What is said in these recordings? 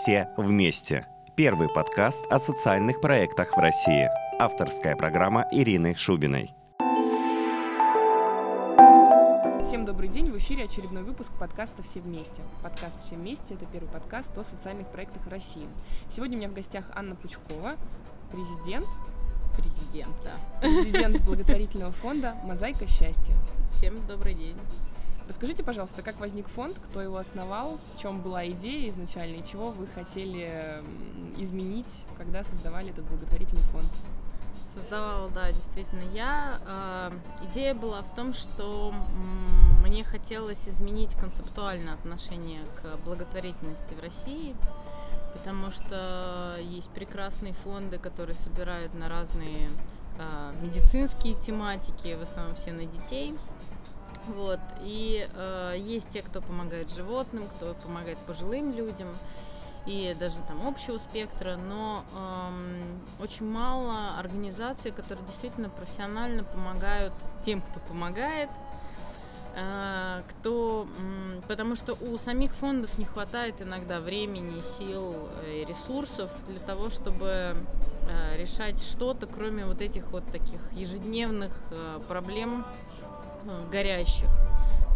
«Все вместе». Первый подкаст о социальных проектах в России. Авторская программа Ирины Шубиной. Всем добрый день, в эфире очередной выпуск подкаста «Все вместе». Подкаст «Все вместе» — это первый подкаст о социальных проектах в России. Сегодня у меня в гостях Анна Пучкова, президент президента. Президент благотворительного фонда «Мозаика счастья». Всем добрый день. Расскажите, пожалуйста, как возник фонд, кто его основал, в чем была идея изначально и чего вы хотели изменить, когда создавали этот благотворительный фонд? Создавала, да, действительно я. Э, идея была в том, что мне хотелось изменить концептуальное отношение к благотворительности в России, потому что есть прекрасные фонды, которые собирают на разные э, медицинские тематики, в основном все на детей. Вот. И э, есть те, кто помогает животным, кто помогает пожилым людям и даже там общего спектра, но эм, очень мало организаций, которые действительно профессионально помогают тем, кто помогает, э, кто, э, потому что у самих фондов не хватает иногда времени, сил и ресурсов для того, чтобы э, решать что-то, кроме вот этих вот таких ежедневных э, проблем горящих.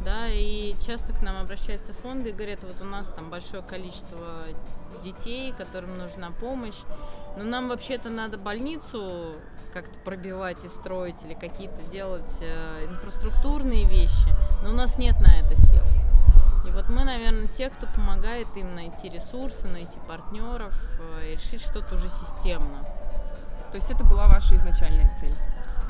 Да, и часто к нам обращаются фонды и говорят, вот у нас там большое количество детей, которым нужна помощь, но нам вообще-то надо больницу как-то пробивать и строить или какие-то делать э, инфраструктурные вещи, но у нас нет на это сил. И вот мы, наверное, те, кто помогает им найти ресурсы, найти партнеров э, и решить что-то уже системно. То есть это была ваша изначальная цель?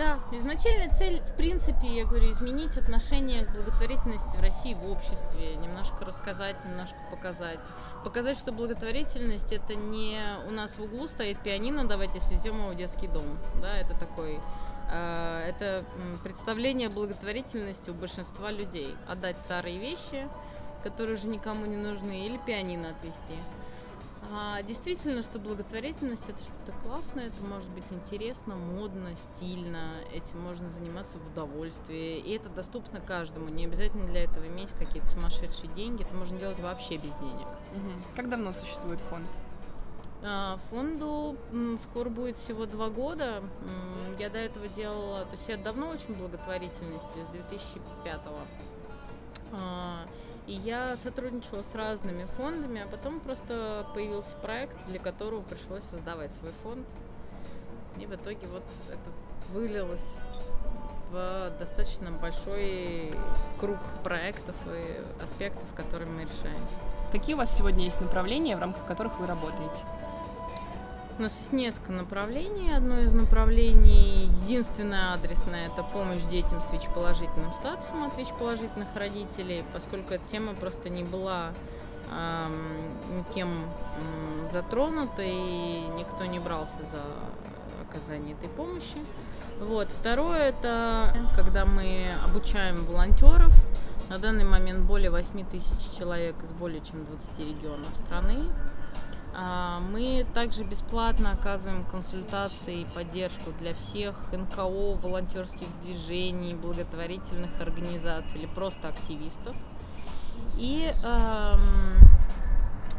Да, изначальная цель, в принципе, я говорю, изменить отношение к благотворительности в России в обществе, немножко рассказать, немножко показать. Показать, что благотворительность это не у нас в углу стоит пианино, давайте свезем его в детский дом. Да, это такой э, это представление благотворительности у большинства людей. Отдать старые вещи, которые уже никому не нужны, или пианино отвезти. А, действительно, что благотворительность это что-то классное, это может быть интересно, модно, стильно, этим можно заниматься в удовольствии, и это доступно каждому. Не обязательно для этого иметь какие-то сумасшедшие деньги, это можно делать вообще без денег. Угу. Как давно существует фонд? А, фонду скоро будет всего два года. Я до этого делала, то есть я давно очень благотворительности, с 2005 -го. И я сотрудничала с разными фондами, а потом просто появился проект, для которого пришлось создавать свой фонд. И в итоге вот это вылилось в достаточно большой круг проектов и аспектов, которые мы решаем. Какие у вас сегодня есть направления, в рамках которых вы работаете? У нас есть несколько направлений. Одно из направлений, единственное адресное, это помощь детям с ВИЧ-положительным статусом от ВИЧ-положительных родителей, поскольку эта тема просто не была э, никем э, затронута и никто не брался за оказание этой помощи. Вот. Второе, это когда мы обучаем волонтеров. На данный момент более 8 тысяч человек из более чем 20 регионов страны. А, мы также бесплатно оказываем консультации и поддержку для всех НКО, волонтерских движений, благотворительных организаций или просто активистов. И э,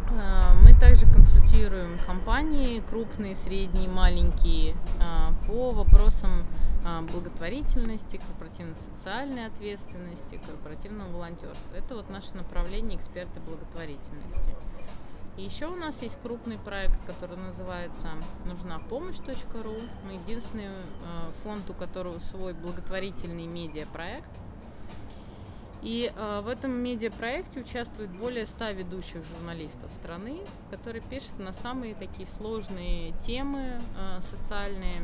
э, мы также консультируем компании, крупные, средние, маленькие, э, по вопросам э, благотворительности, корпоративно-социальной ответственности, корпоративного волонтерства. Это вот наше направление эксперты благотворительности. И еще у нас есть крупный проект, который называется «Нужна помощь.ру». Мы единственный э, фонд, у которого свой благотворительный медиапроект. И э, в этом медиапроекте участвует более 100 ведущих журналистов страны, которые пишут на самые такие сложные темы э, социальные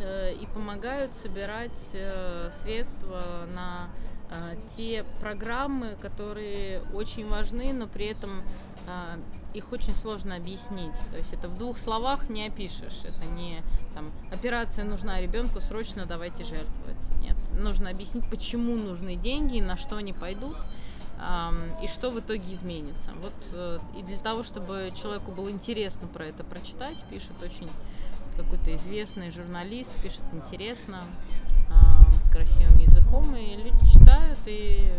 и помогают собирать средства на те программы, которые очень важны, но при этом их очень сложно объяснить. То есть это в двух словах не опишешь. Это не там, операция нужна ребенку, срочно давайте жертвовать. Нет. Нужно объяснить, почему нужны деньги, на что они пойдут и что в итоге изменится. Вот э, и для того, чтобы человеку было интересно про это прочитать, пишет очень какой-то известный журналист, пишет интересно. Красивым языком, и люди читают и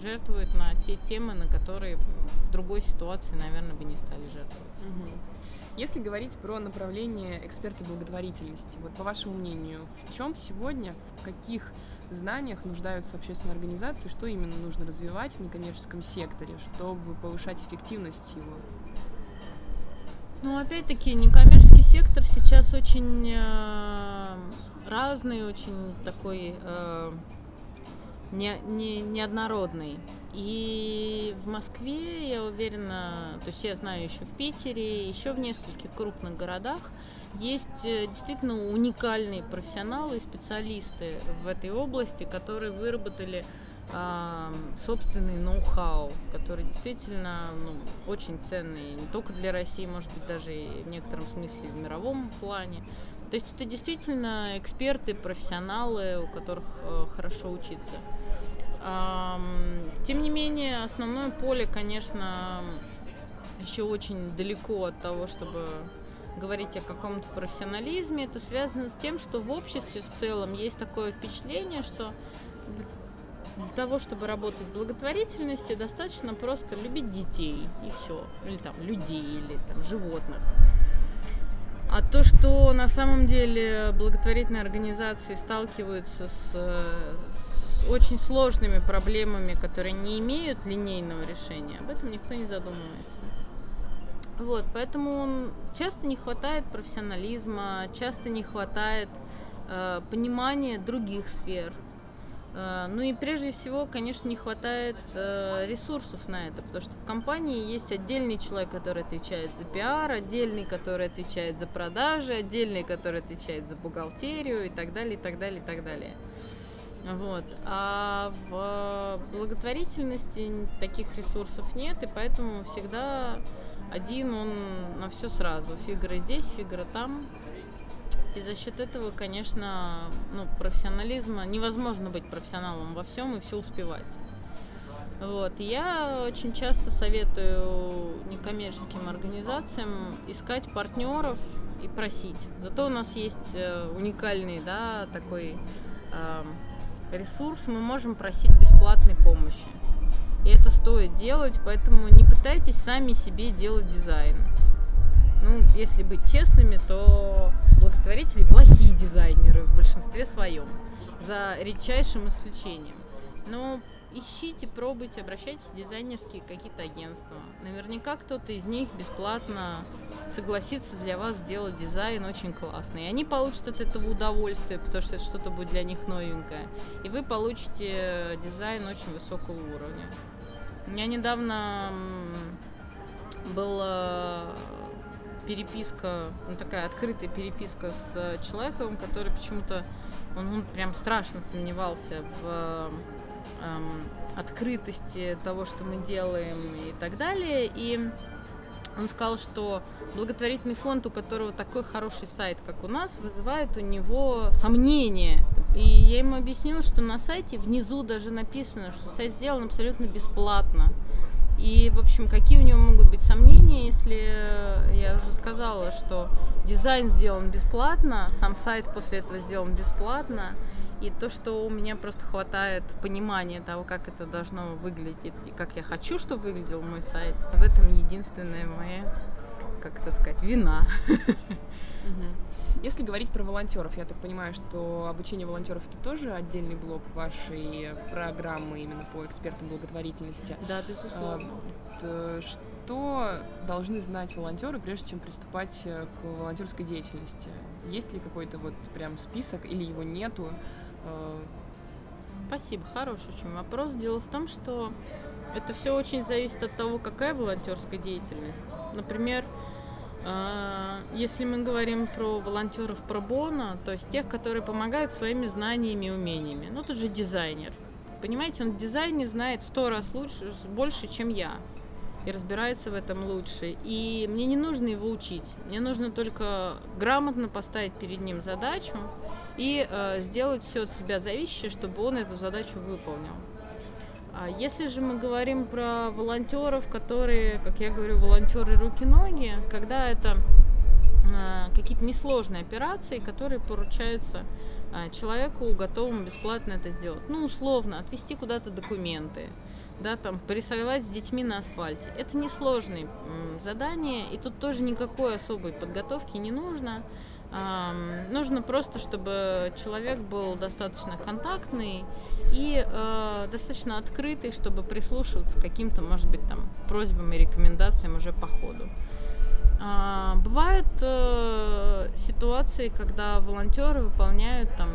жертвуют на те темы, на которые в другой ситуации, наверное, бы не стали жертвовать. Угу. Если говорить про направление эксперта благотворительности, вот по вашему мнению, в чем сегодня, в каких знаниях нуждаются общественные организации, что именно нужно развивать в некоммерческом секторе, чтобы повышать эффективность его? Ну, опять-таки, некоммерческий сектор сейчас очень э, разный, очень такой э, не, не, неоднородный. И в Москве, я уверена, то есть я знаю еще в Питере, еще в нескольких крупных городах есть э, действительно уникальные профессионалы и специалисты в этой области, которые выработали собственный ноу-хау, который действительно ну, очень ценный не только для России, может быть, даже и в некотором смысле в мировом плане. То есть это действительно эксперты, профессионалы, у которых э, хорошо учиться. Тем не менее, основное поле, конечно, еще очень далеко от того, чтобы говорить о каком-то профессионализме. Это связано с тем, что в обществе в целом есть такое впечатление, что для того, чтобы работать в благотворительности, достаточно просто любить детей и все. Или там людей, или там животных. А то, что на самом деле благотворительные организации сталкиваются с, с очень сложными проблемами, которые не имеют линейного решения, об этом никто не задумывается. Вот, поэтому часто не хватает профессионализма, часто не хватает э, понимания других сфер. Э, ну и прежде всего, конечно, не хватает э, ресурсов на это, потому что в компании есть отдельный человек, который отвечает за пиар, отдельный, который отвечает за продажи, отдельный, который отвечает за бухгалтерию и так далее, и так далее, и так далее. Вот. А в благотворительности таких ресурсов нет, и поэтому всегда один он на все сразу. Фигура здесь, фигура там. И за счет этого, конечно, ну, профессионализма невозможно быть профессионалом во всем и все успевать. Вот. Я очень часто советую некоммерческим организациям искать партнеров и просить. Зато у нас есть э, уникальный, да, такой э, ресурс, мы можем просить бесплатной помощи. И это стоит делать, поэтому не пытайтесь сами себе делать дизайн. Ну, если быть честными, то большинстве своем, за редчайшим исключением. Но ищите, пробуйте, обращайтесь в дизайнерские какие-то агентства. Наверняка кто-то из них бесплатно согласится для вас сделать дизайн очень классный. И они получат от этого удовольствие, потому что это что-то будет для них новенькое. И вы получите дизайн очень высокого уровня. У меня недавно была переписка, ну такая открытая переписка с человеком, который почему-то, он, он прям страшно сомневался в эм, открытости того, что мы делаем и так далее. И он сказал, что благотворительный фонд, у которого такой хороший сайт, как у нас, вызывает у него сомнения. И я ему объяснила, что на сайте внизу даже написано, что сайт сделан абсолютно бесплатно. И, в общем, какие у него могут быть сомнения, если уже сказала, что дизайн сделан бесплатно, сам сайт после этого сделан бесплатно, и то, что у меня просто хватает понимания того, как это должно выглядеть, и как я хочу, чтобы выглядел мой сайт, в этом единственная моя, как это сказать, вина. Если говорить про волонтеров, я так понимаю, что обучение волонтеров это тоже отдельный блок вашей программы именно по экспертам благотворительности. Да, безусловно. Что должны знать волонтеры, прежде чем приступать к волонтерской деятельности? Есть ли какой-то вот прям список или его нету? Э, Спасибо, хороший очень вопрос. Дело в том, что это все очень зависит от того, какая волонтерская деятельность. Например, э, если мы говорим про волонтеров про Бона, то есть тех, которые помогают своими знаниями и умениями. Ну, тут же дизайнер. Понимаете, он в дизайне знает сто раз лучше, больше, чем я. И разбирается в этом лучше. И мне не нужно его учить. Мне нужно только грамотно поставить перед ним задачу и э, сделать все от себя зависящее, чтобы он эту задачу выполнил. А если же мы говорим про волонтеров, которые, как я говорю, волонтеры руки-ноги, когда это э, какие-то несложные операции, которые поручаются э, человеку, готовому бесплатно это сделать. Ну, условно, отвести куда-то документы, да, там, порисовать с детьми на асфальте. Это несложные м, задания, и тут тоже никакой особой подготовки не нужно. Эм, нужно просто, чтобы человек был достаточно контактный и э, достаточно открытый, чтобы прислушиваться к каким-то, может быть, там просьбам и рекомендациям уже по ходу. А, бывают э, ситуации, когда волонтеры выполняют там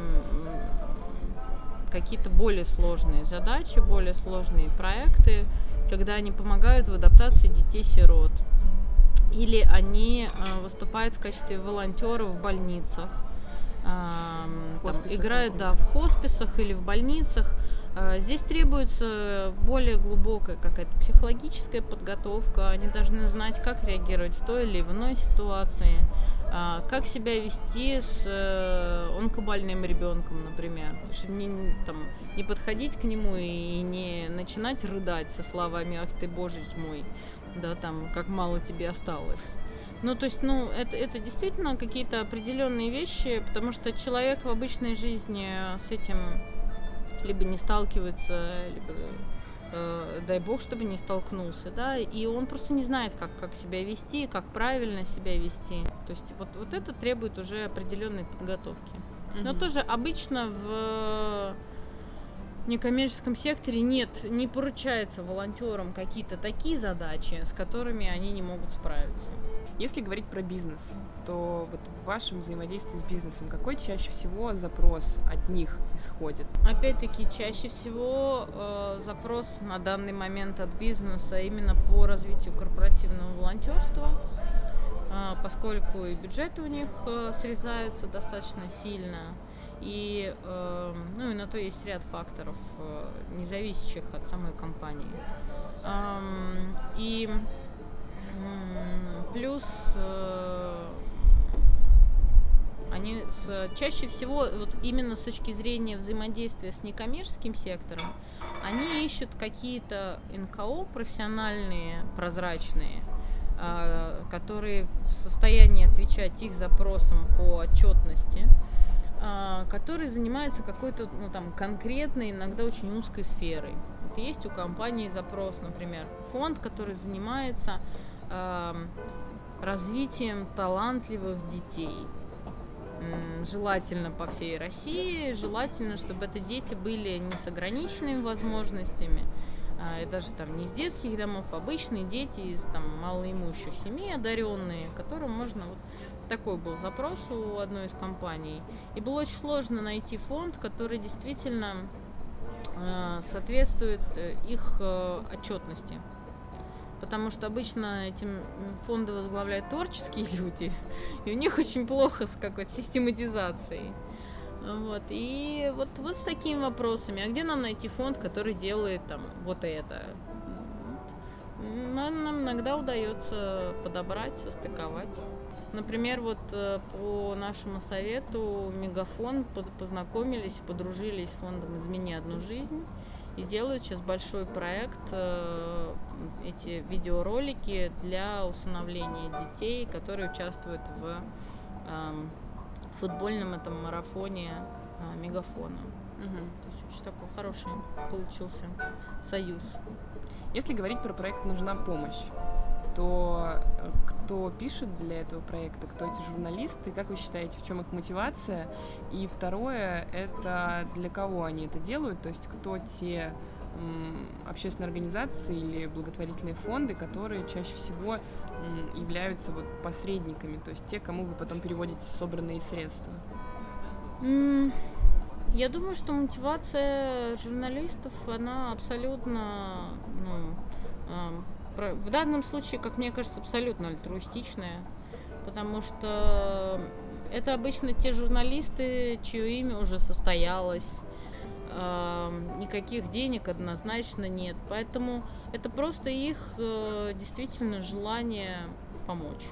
какие-то более сложные задачи, более сложные проекты, когда они помогают в адаптации детей-сирот. Или они э, выступают в качестве волонтеров в больницах, э, там, играют да, в хосписах или в больницах. Э, здесь требуется более глубокая какая-то психологическая подготовка. Они должны знать, как реагировать в той или иной ситуации, э, как себя вести с э, онкобольным ребенком, например. Чтобы не, там, не подходить к нему и не начинать рыдать со словами «Ах ты, боже мой!» да, там, как мало тебе осталось. Ну, то есть, ну, это, это действительно какие-то определенные вещи, потому что человек в обычной жизни с этим либо не сталкивается, либо э, дай бог, чтобы не столкнулся, да, и он просто не знает, как, как себя вести, как правильно себя вести. То есть вот, вот это требует уже определенной подготовки. Но mm-hmm. тоже обычно в некоммерческом секторе нет, не поручается волонтерам какие-то такие задачи, с которыми они не могут справиться. Если говорить про бизнес, то вот в вашем взаимодействии с бизнесом какой чаще всего запрос от них исходит? Опять-таки, чаще всего э, запрос на данный момент от бизнеса именно по развитию корпоративного волонтерства, э, поскольку и бюджеты у них э, срезаются достаточно сильно, и, э, ну, и на то есть ряд факторов, э, не зависящих от самой компании. Эм, и плюс э, они с, чаще всего, вот именно с точки зрения взаимодействия с некоммерческим сектором, они ищут какие-то НКО профессиональные, прозрачные, э, которые в состоянии отвечать их запросам по отчетности, а, который занимается какой-то ну, там, конкретной, иногда очень узкой сферой. Вот есть у компании запрос, например, фонд, который занимается развитием талантливых детей. Желательно по всей России, желательно, чтобы это дети были не с ограниченными возможностями, а, и даже там не из детских домов, а обычные дети из там малоимущих семей, одаренные, которым можно вот такой был запрос у одной из компаний. И было очень сложно найти фонд, который действительно э, соответствует э, их э, отчетности. Потому что обычно этим фонды возглавляют творческие люди, и у них очень плохо с какой-то систематизацией. Вот, и вот, вот с такими вопросами. А где нам найти фонд, который делает там вот это? Нам, нам иногда удается подобрать, состыковать. Например, вот э, по нашему совету Мегафон познакомились, подружились с фондом «Измени одну жизнь» и делают сейчас большой проект, э, эти видеоролики для усыновления детей, которые участвуют в эм, футбольном этом марафоне э, Мегафона. Угу. То есть очень такой хороший получился союз. Если говорить про проект «Нужна помощь», то э, кто пишет для этого проекта, кто эти журналисты, как вы считаете, в чем их мотивация? И второе, это для кого они это делают, то есть кто те общественные организации или благотворительные фонды, которые чаще всего являются вот посредниками, то есть те, кому вы потом переводите собранные средства? Я думаю, что мотивация журналистов, она абсолютно ну, в данном случае, как мне кажется, абсолютно альтруистичная, потому что это обычно те журналисты, чье имя уже состоялось, никаких денег однозначно нет, поэтому это просто их э, действительно желание помочь,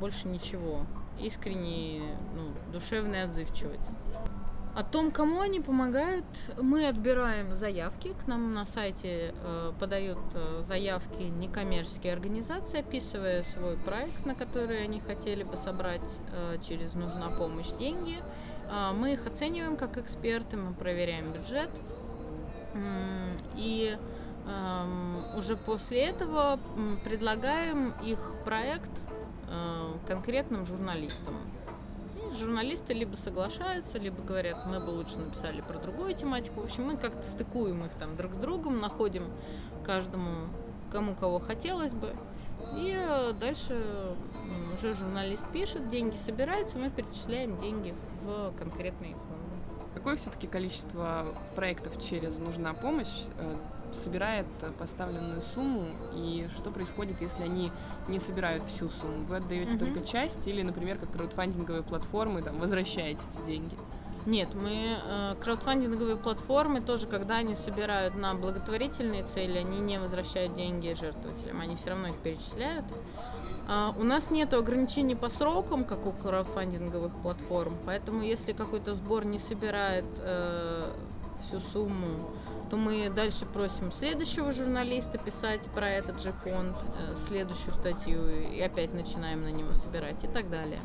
больше ничего, искренне, ну, душевная отзывчивость. О том, кому они помогают, мы отбираем заявки. К нам на сайте э, подают э, заявки некоммерческие организации, описывая свой проект, на который они хотели бы собрать э, через «Нужна помощь» деньги. Мы их оцениваем как эксперты, мы проверяем бюджет. И э, уже после этого предлагаем их проект конкретным журналистам журналисты либо соглашаются, либо говорят, мы бы лучше написали про другую тематику. В общем, мы как-то стыкуем их там друг с другом, находим каждому, кому кого хотелось бы. И э, дальше уже журналист пишет, деньги собираются, мы перечисляем деньги в конкретные фонды. Какое все-таки количество проектов через нужна помощь э, собирает поставленную сумму и что происходит, если они не собирают всю сумму? Вы отдаете mm-hmm. только часть или, например, как краудфандинговые платформы, там, возвращаете эти деньги? Нет, мы э, краудфандинговые платформы тоже, когда они собирают на благотворительные цели, они не возвращают деньги жертвователям, они все равно их перечисляют. Uh, у нас нет ограничений по срокам, как у краудфандинговых платформ, поэтому если какой-то сбор не собирает э, всю сумму то мы дальше просим следующего журналиста писать про этот же фонд, э, следующую статью, и опять начинаем на него собирать и так далее.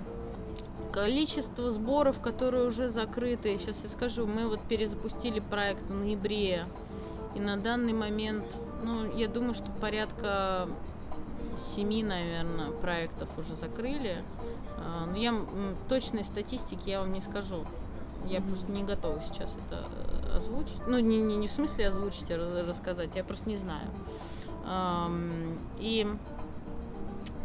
Количество сборов, которые уже закрыты, сейчас я скажу, мы вот перезапустили проект в ноябре, и на данный момент, ну, я думаю, что порядка семи, наверное, проектов уже закрыли. А, но я точной статистики я вам не скажу. Я просто не готова сейчас это э, озвучить. Ну, не, не, не в смысле озвучить, а рассказать, я просто не знаю. И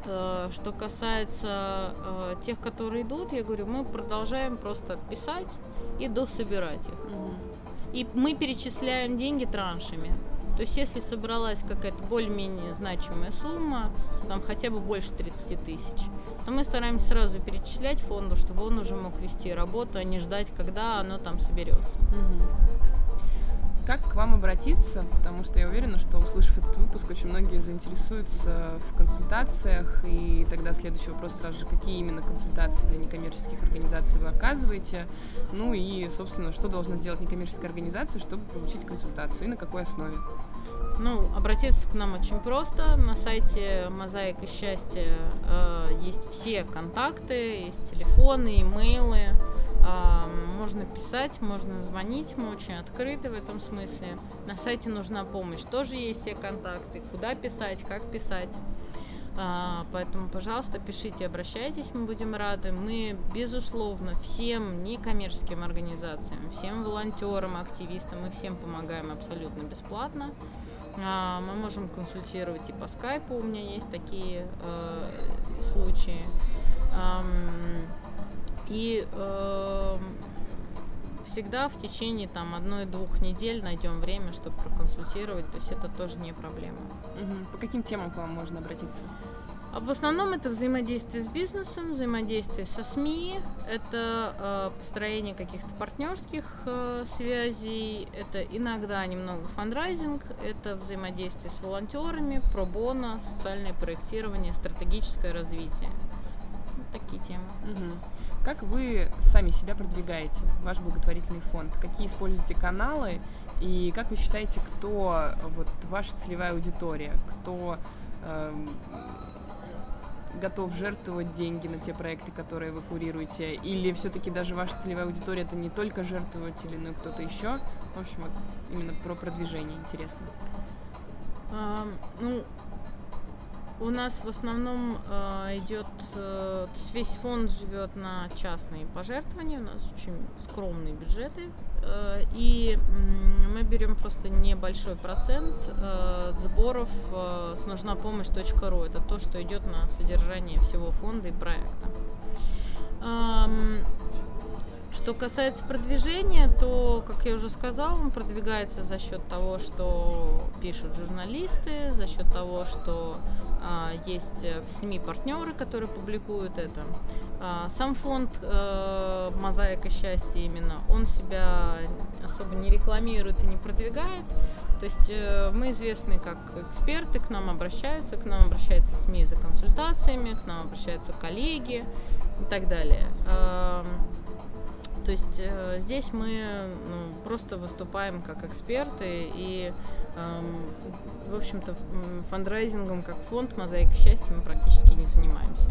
э, что касается э, тех, которые идут, я говорю, мы продолжаем просто писать и дособирать их. Mm-hmm. И мы перечисляем деньги траншами. То есть, если собралась какая-то более-менее значимая сумма, там хотя бы больше 30 тысяч, то мы стараемся сразу перечислять фонду, чтобы он уже мог вести работу, а не ждать, когда оно там соберется. Как к вам обратиться? Потому что я уверена, что услышав этот выпуск, очень многие заинтересуются в консультациях. И тогда следующий вопрос сразу же, какие именно консультации для некоммерческих организаций вы оказываете? Ну и, собственно, что должна сделать некоммерческая организация, чтобы получить консультацию и на какой основе? Ну, обратиться к нам очень просто. На сайте Мозаика счастья э, есть все контакты, есть телефоны, имейлы. Э, можно писать, можно звонить, мы очень открыты в этом смысле. На сайте нужна помощь, тоже есть все контакты, куда писать, как писать. А, поэтому, пожалуйста, пишите, обращайтесь, мы будем рады. Мы, безусловно, всем некоммерческим организациям, всем волонтерам, активистам, мы всем помогаем абсолютно бесплатно. А, мы можем консультировать и по скайпу, у меня есть такие э, случаи. И э, всегда в течение там одной-двух недель найдем время, чтобы проконсультировать, то есть это тоже не проблема. Угу. По каким темам к вам можно обратиться? А в основном это взаимодействие с бизнесом, взаимодействие со СМИ, это э, построение каких-то партнерских э, связей, это иногда немного фандрайзинг, это взаимодействие с волонтерами, пробона, социальное проектирование, стратегическое развитие. Вот такие темы. Угу. Как вы сами себя продвигаете, ваш благотворительный фонд? Какие используете каналы? И как вы считаете, кто вот ваша целевая аудитория? Кто э, готов жертвовать деньги на те проекты, которые вы курируете? Или все-таки даже ваша целевая аудитория это не только жертвователи, но и кто-то еще? В общем, вот именно про продвижение интересно. А, ну, у нас в основном э, идет, э, то есть весь фонд живет на частные пожертвования, у нас очень скромные бюджеты, э, и э, мы берем просто небольшой процент э, сборов э, с нужна помощь.ру. Это то, что идет на содержание всего фонда и проекта. Эм, что касается продвижения, то, как я уже сказала, он продвигается за счет того, что пишут журналисты, за счет того, что а, есть э, СМИ-партнеры, которые публикуют это. А, сам фонд э, «Мозаика счастья» именно, он себя особо не рекламирует и не продвигает. То есть э, мы известны как эксперты, к нам обращаются, к нам обращаются СМИ за консультациями, к нам обращаются коллеги и так далее. То есть э, здесь мы ну, просто выступаем как эксперты и, э, в общем-то, фандрайзингом как фонд «Мозаика счастья» мы практически не занимаемся.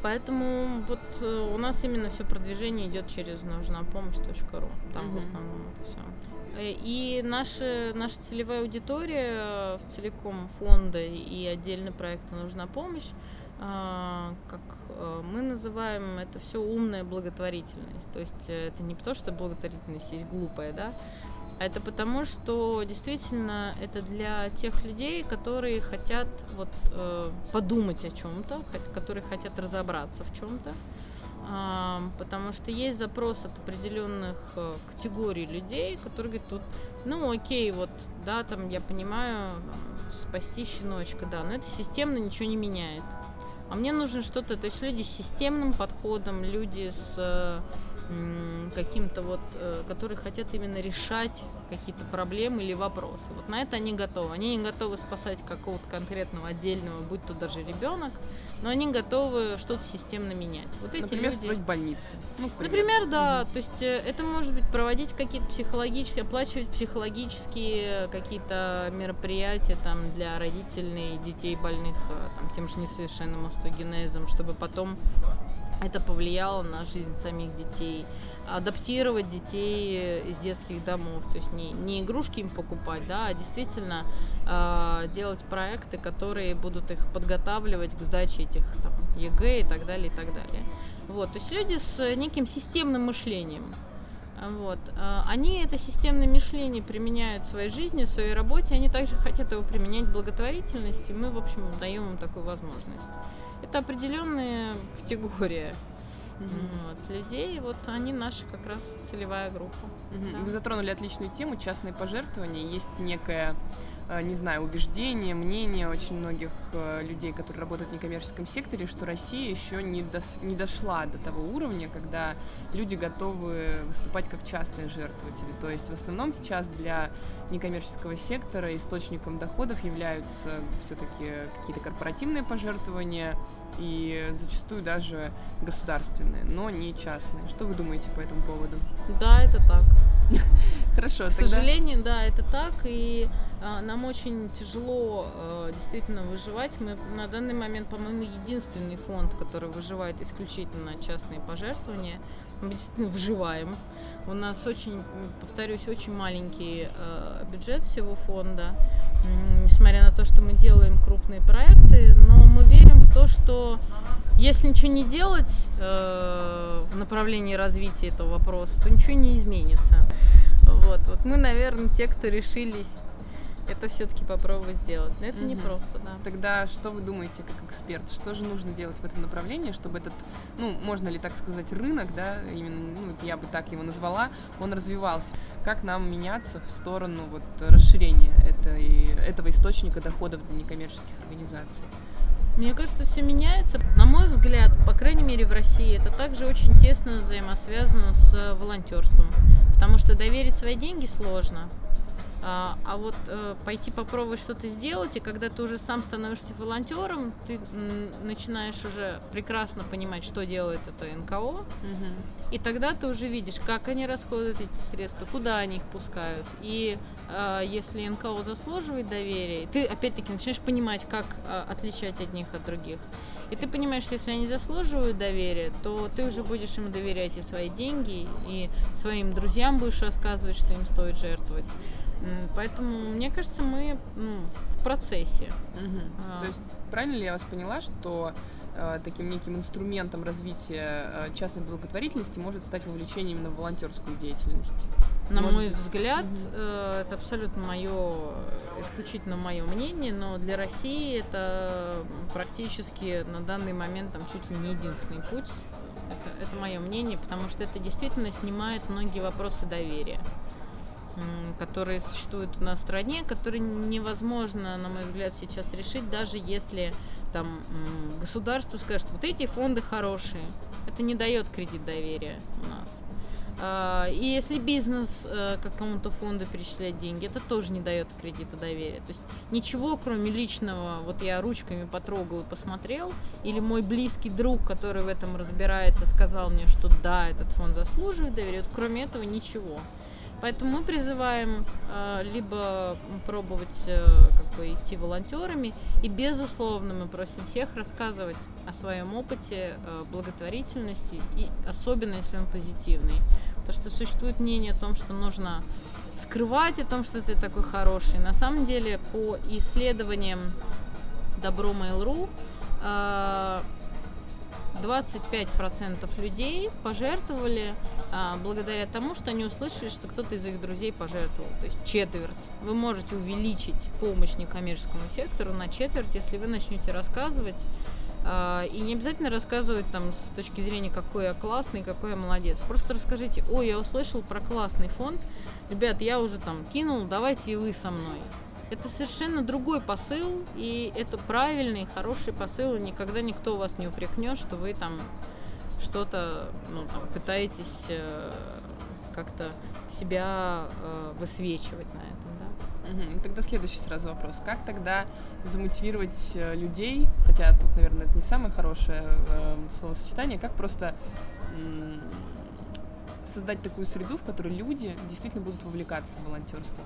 Поэтому вот э, у нас именно все продвижение идет через нужна помощь.ру. Там mm-hmm. в основном это все. Э, и наша, наша целевая аудитория в целиком фонда и отдельно проекта «Нужна помощь», как э, мы называем это все умная благотворительность. То есть э, это не потому, что благотворительность есть глупая, да, а это потому, что действительно это для тех людей, которые хотят вот подумать о чем-то, которые хотят разобраться в чем-то потому что есть запрос от определенных э, категорий людей, которые говорят, тут, ну окей, вот, да, там я понимаю, спасти щеночка, да, но это системно ничего не меняет. А мне нужно что-то, то есть люди с системным подходом, люди с э, каким-то вот, э, которые хотят именно решать какие-то проблемы или вопросы. Вот на это они готовы. Они не готовы спасать какого-то конкретного отдельного, будь то даже ребенок, но они готовы что-то системно менять. Вот эти Например, люди... строить больницы. Ну, Например, да. Угу. То есть э, это может быть проводить какие-то психологические, оплачивать психологические какие-то мероприятия там для родителей детей больных э, там, тем же несовершенным остеогенезом, чтобы потом это повлияло на жизнь самих детей. Адаптировать детей из детских домов, то есть не, не игрушки им покупать, да, а действительно э, делать проекты, которые будут их подготавливать к сдаче этих там, ЕГЭ и так далее, и так далее. Вот, то есть люди с неким системным мышлением. Вот. Они это системное мышление применяют в своей жизни, в своей работе, они также хотят его применять в благотворительности, и мы, в общем, даем им такую возможность это определенная категория mm-hmm. вот, людей. Вот они наша как раз целевая группа. Mm-hmm. Да. Вы затронули отличную тему частные пожертвования. Есть некая не знаю, убеждения, мнения очень многих э, людей, которые работают в некоммерческом секторе, что Россия еще не, дос, не дошла до того уровня, когда люди готовы выступать как частные жертвователи. То есть в основном сейчас для некоммерческого сектора источником доходов являются все-таки какие-то корпоративные пожертвования и зачастую даже государственные, но не частные. Что вы думаете по этому поводу? Да, это так. Хорошо. К тогда... сожалению, да, это так, и а, нам очень тяжело а, действительно выживать. Мы на данный момент, по-моему, единственный фонд, который выживает исключительно частные пожертвования. Действительно выживаем. У нас очень, повторюсь, очень маленький э, бюджет всего фонда, несмотря на то, что мы делаем крупные проекты, но мы верим в то, что если ничего не делать э, в направлении развития этого вопроса, то ничего не изменится. Вот, вот мы, наверное, те, кто решились это все-таки попробовать сделать. Но это угу. не просто, да. Тогда что вы думаете как эксперт? Что же нужно делать в этом направлении, чтобы этот, ну, можно ли так сказать, рынок, да, именно, ну, я бы так его назвала, он развивался? Как нам меняться в сторону вот расширения этой, этого источника доходов для некоммерческих организаций? Мне кажется, все меняется. На мой взгляд, по крайней мере в России, это также очень тесно взаимосвязано с волонтерством. Потому что доверить свои деньги сложно. А, а вот э, пойти попробовать что-то сделать, и когда ты уже сам становишься волонтером, ты начинаешь уже прекрасно понимать, что делает это НКО, угу. и тогда ты уже видишь, как они расходуют эти средства, куда они их пускают. И э, если НКО заслуживает доверия, ты опять-таки начинаешь понимать, как э, отличать одних от других. И ты понимаешь, что если они заслуживают доверия, то ты уже будешь им доверять и свои деньги, и своим друзьям будешь рассказывать, что им стоит жертвовать. Поэтому, мне кажется, мы ну, в процессе. Угу. А. То есть, правильно ли я вас поняла, что э, таким неким инструментом развития э, частной благотворительности может стать вовлечение именно в волонтерскую деятельность? На может мой взгляд, э, это абсолютно мое, исключительно мое мнение, но для России это практически на данный момент там чуть ли не единственный путь. Это, это мое мнение, потому что это действительно снимает многие вопросы доверия которые существуют у нас в стране, которые невозможно, на мой взгляд, сейчас решить, даже если там государство скажет, вот эти фонды хорошие. Это не дает кредит доверия у нас. А, и если бизнес э, какому-то фонду перечисляет деньги, это тоже не дает кредита доверия. То есть ничего, кроме личного, вот я ручками потрогал и посмотрел, или мой близкий друг, который в этом разбирается, сказал мне, что да, этот фонд заслуживает доверия, вот кроме этого ничего. Поэтому мы призываем э, либо пробовать э, как бы идти волонтерами, и безусловно мы просим всех рассказывать о своем опыте э, благотворительности, и особенно если он позитивный. Потому что существует мнение о том, что нужно скрывать о том, что ты такой хороший. На самом деле, по исследованиям Добро Mail.ru, 25% людей пожертвовали а, благодаря тому, что они услышали, что кто-то из их друзей пожертвовал. То есть четверть. Вы можете увеличить помощь некоммерческому сектору на четверть, если вы начнете рассказывать. А, и не обязательно рассказывать там с точки зрения, какой я классный, какой я молодец. Просто расскажите, ой, я услышал про классный фонд. Ребят, я уже там кинул, давайте и вы со мной. Это совершенно другой посыл, и это правильный, хороший посыл, и никогда никто вас не упрекнет, что вы там что-то ну, там, пытаетесь э, как-то себя э, высвечивать на этом. Да? Угу. Тогда следующий сразу вопрос. Как тогда замотивировать э, людей, хотя тут, наверное, это не самое хорошее э, словосочетание, как просто э, создать такую среду, в которой люди действительно будут вовлекаться в волонтерство?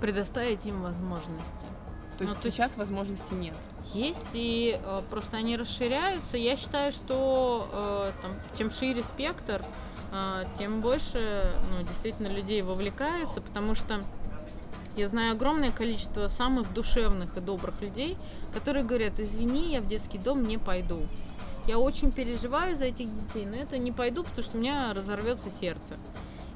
Предоставить им возможности. То есть ну, сейчас есть возможностей нет? Есть, и э, просто они расширяются. Я считаю, что э, там, чем шире спектр, э, тем больше ну, действительно людей вовлекается, потому что я знаю огромное количество самых душевных и добрых людей, которые говорят, извини, я в детский дом не пойду. Я очень переживаю за этих детей, но это не пойду, потому что у меня разорвется сердце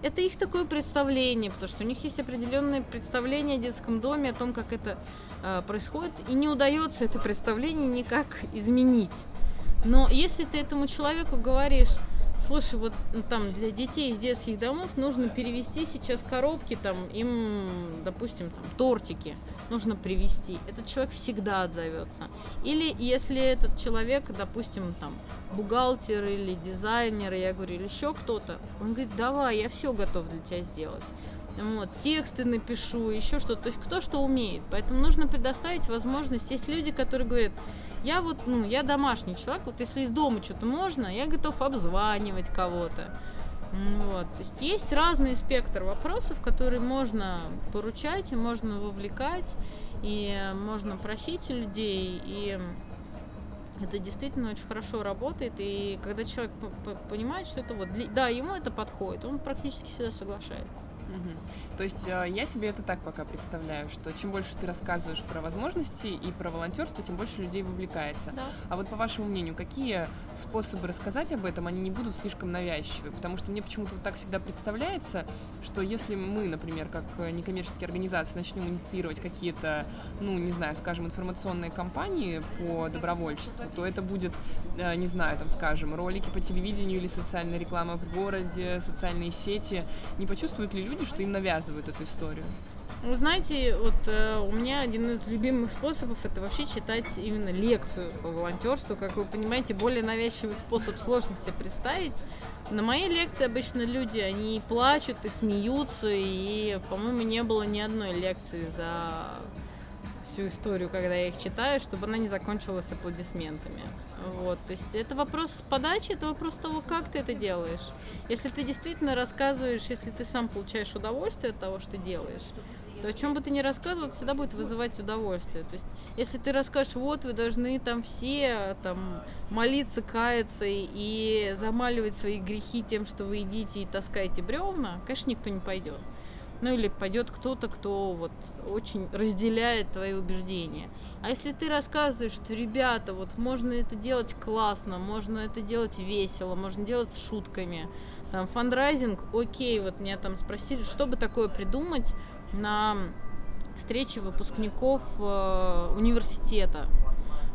это их такое представление, потому что у них есть определенное представление о детском доме, о том, как это э, происходит, и не удается это представление никак изменить. Но если ты этому человеку говоришь, слушай, вот ну, там для детей из детских домов нужно перевести сейчас коробки, там им, допустим, там тортики нужно привезти. Этот человек всегда отзовется. Или если этот человек, допустим, там бухгалтер или дизайнер, я говорю, или еще кто-то, он говорит, давай, я все готов для тебя сделать. Вот, тексты напишу, еще что-то. То есть кто что умеет. Поэтому нужно предоставить возможность. Есть люди, которые говорят, я вот, ну, я домашний человек, вот если из дома что-то можно, я готов обзванивать кого-то. Вот. То есть есть разный спектр вопросов, которые можно поручать и можно вовлекать, и можно просить людей, и это действительно очень хорошо работает, и когда человек понимает, что это вот, да, ему это подходит, он практически всегда соглашается. То есть э, я себе это так пока представляю, что чем больше ты рассказываешь про возможности и про волонтерство, тем больше людей вовлекается. Да. А вот по вашему мнению, какие способы рассказать об этом, они не будут слишком навязчивы? Потому что мне почему-то вот так всегда представляется, что если мы, например, как некоммерческие организации начнем инициировать какие-то, ну, не знаю, скажем, информационные кампании по добровольчеству, то это будет, э, не знаю, там, скажем, ролики по телевидению или социальная реклама в городе, социальные сети. Не почувствуют ли люди, что им навязывают эту историю? Вы знаете, вот э, у меня один из любимых способов это вообще читать именно лекцию по волонтерству. Как вы понимаете, более навязчивый способ сложно себе представить. На моей лекции обычно люди, они плачут и смеются, и, по-моему, не было ни одной лекции за всю историю, когда я их читаю, чтобы она не закончилась аплодисментами. Вот, то есть это вопрос подачи, это вопрос того, как ты это делаешь. Если ты действительно рассказываешь, если ты сам получаешь удовольствие от того, что делаешь, то о чем бы ты ни рассказывал, это всегда будет вызывать удовольствие. То есть, если ты расскажешь, вот вы должны там все там молиться, каяться и, замаливать свои грехи тем, что вы идите и таскаете бревна, конечно, никто не пойдет. Ну или пойдет кто-то, кто вот очень разделяет твои убеждения. А если ты рассказываешь, что ребята, вот можно это делать классно, можно это делать весело, можно делать с шутками, там фандрайзинг, окей, вот меня там спросили, что бы такое придумать на встрече выпускников э, университета.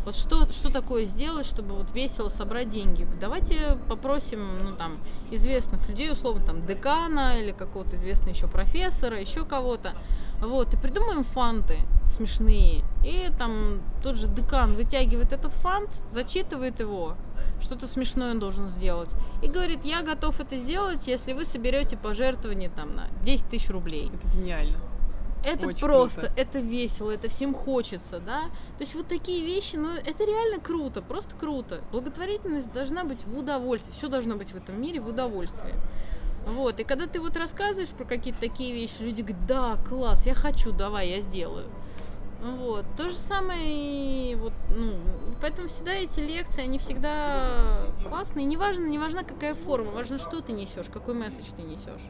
Вот что, что такое сделать, чтобы вот весело собрать деньги? Давайте попросим, ну там, известных людей, условно, там, декана или какого-то известного еще профессора, еще кого-то. Вот, и придумаем фанты смешные. И там тот же декан вытягивает этот фант, зачитывает его, что-то смешное он должен сделать. И говорит, я готов это сделать, если вы соберете пожертвование там на 10 тысяч рублей. Это гениально. Это Очень просто, круто. это весело, это всем хочется, да. То есть вот такие вещи, ну это реально круто, просто круто. Благотворительность должна быть в удовольствии, все должно быть в этом мире в удовольствии. Вот, и когда ты вот рассказываешь про какие-то такие вещи, люди говорят, да, класс, я хочу, давай, я сделаю. Вот, то же самое, и вот, ну, поэтому всегда эти лекции, они всегда классные. Неважно, не важна какая форма, важно, что ты несешь, какой месседж ты несешь.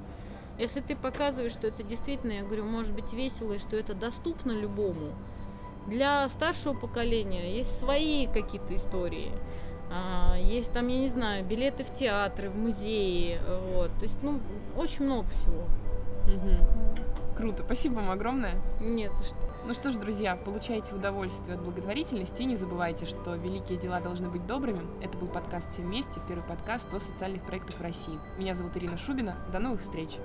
Если ты показываешь, что это действительно, я говорю, может быть весело, и что это доступно любому, для старшего поколения есть свои какие-то истории. А, Есть там, я не знаю, билеты в театры, в музеи, вот. То есть, ну, очень много всего. Мгм. Круто. Спасибо вам огромное. Нет, за что. Ну что ж, друзья, получайте удовольствие от благотворительности и не забывайте, что великие дела должны быть добрыми. Это был подкаст «Все вместе», первый подкаст о социальных проектах в России. Меня зовут Ирина Шубина. До новых встреч!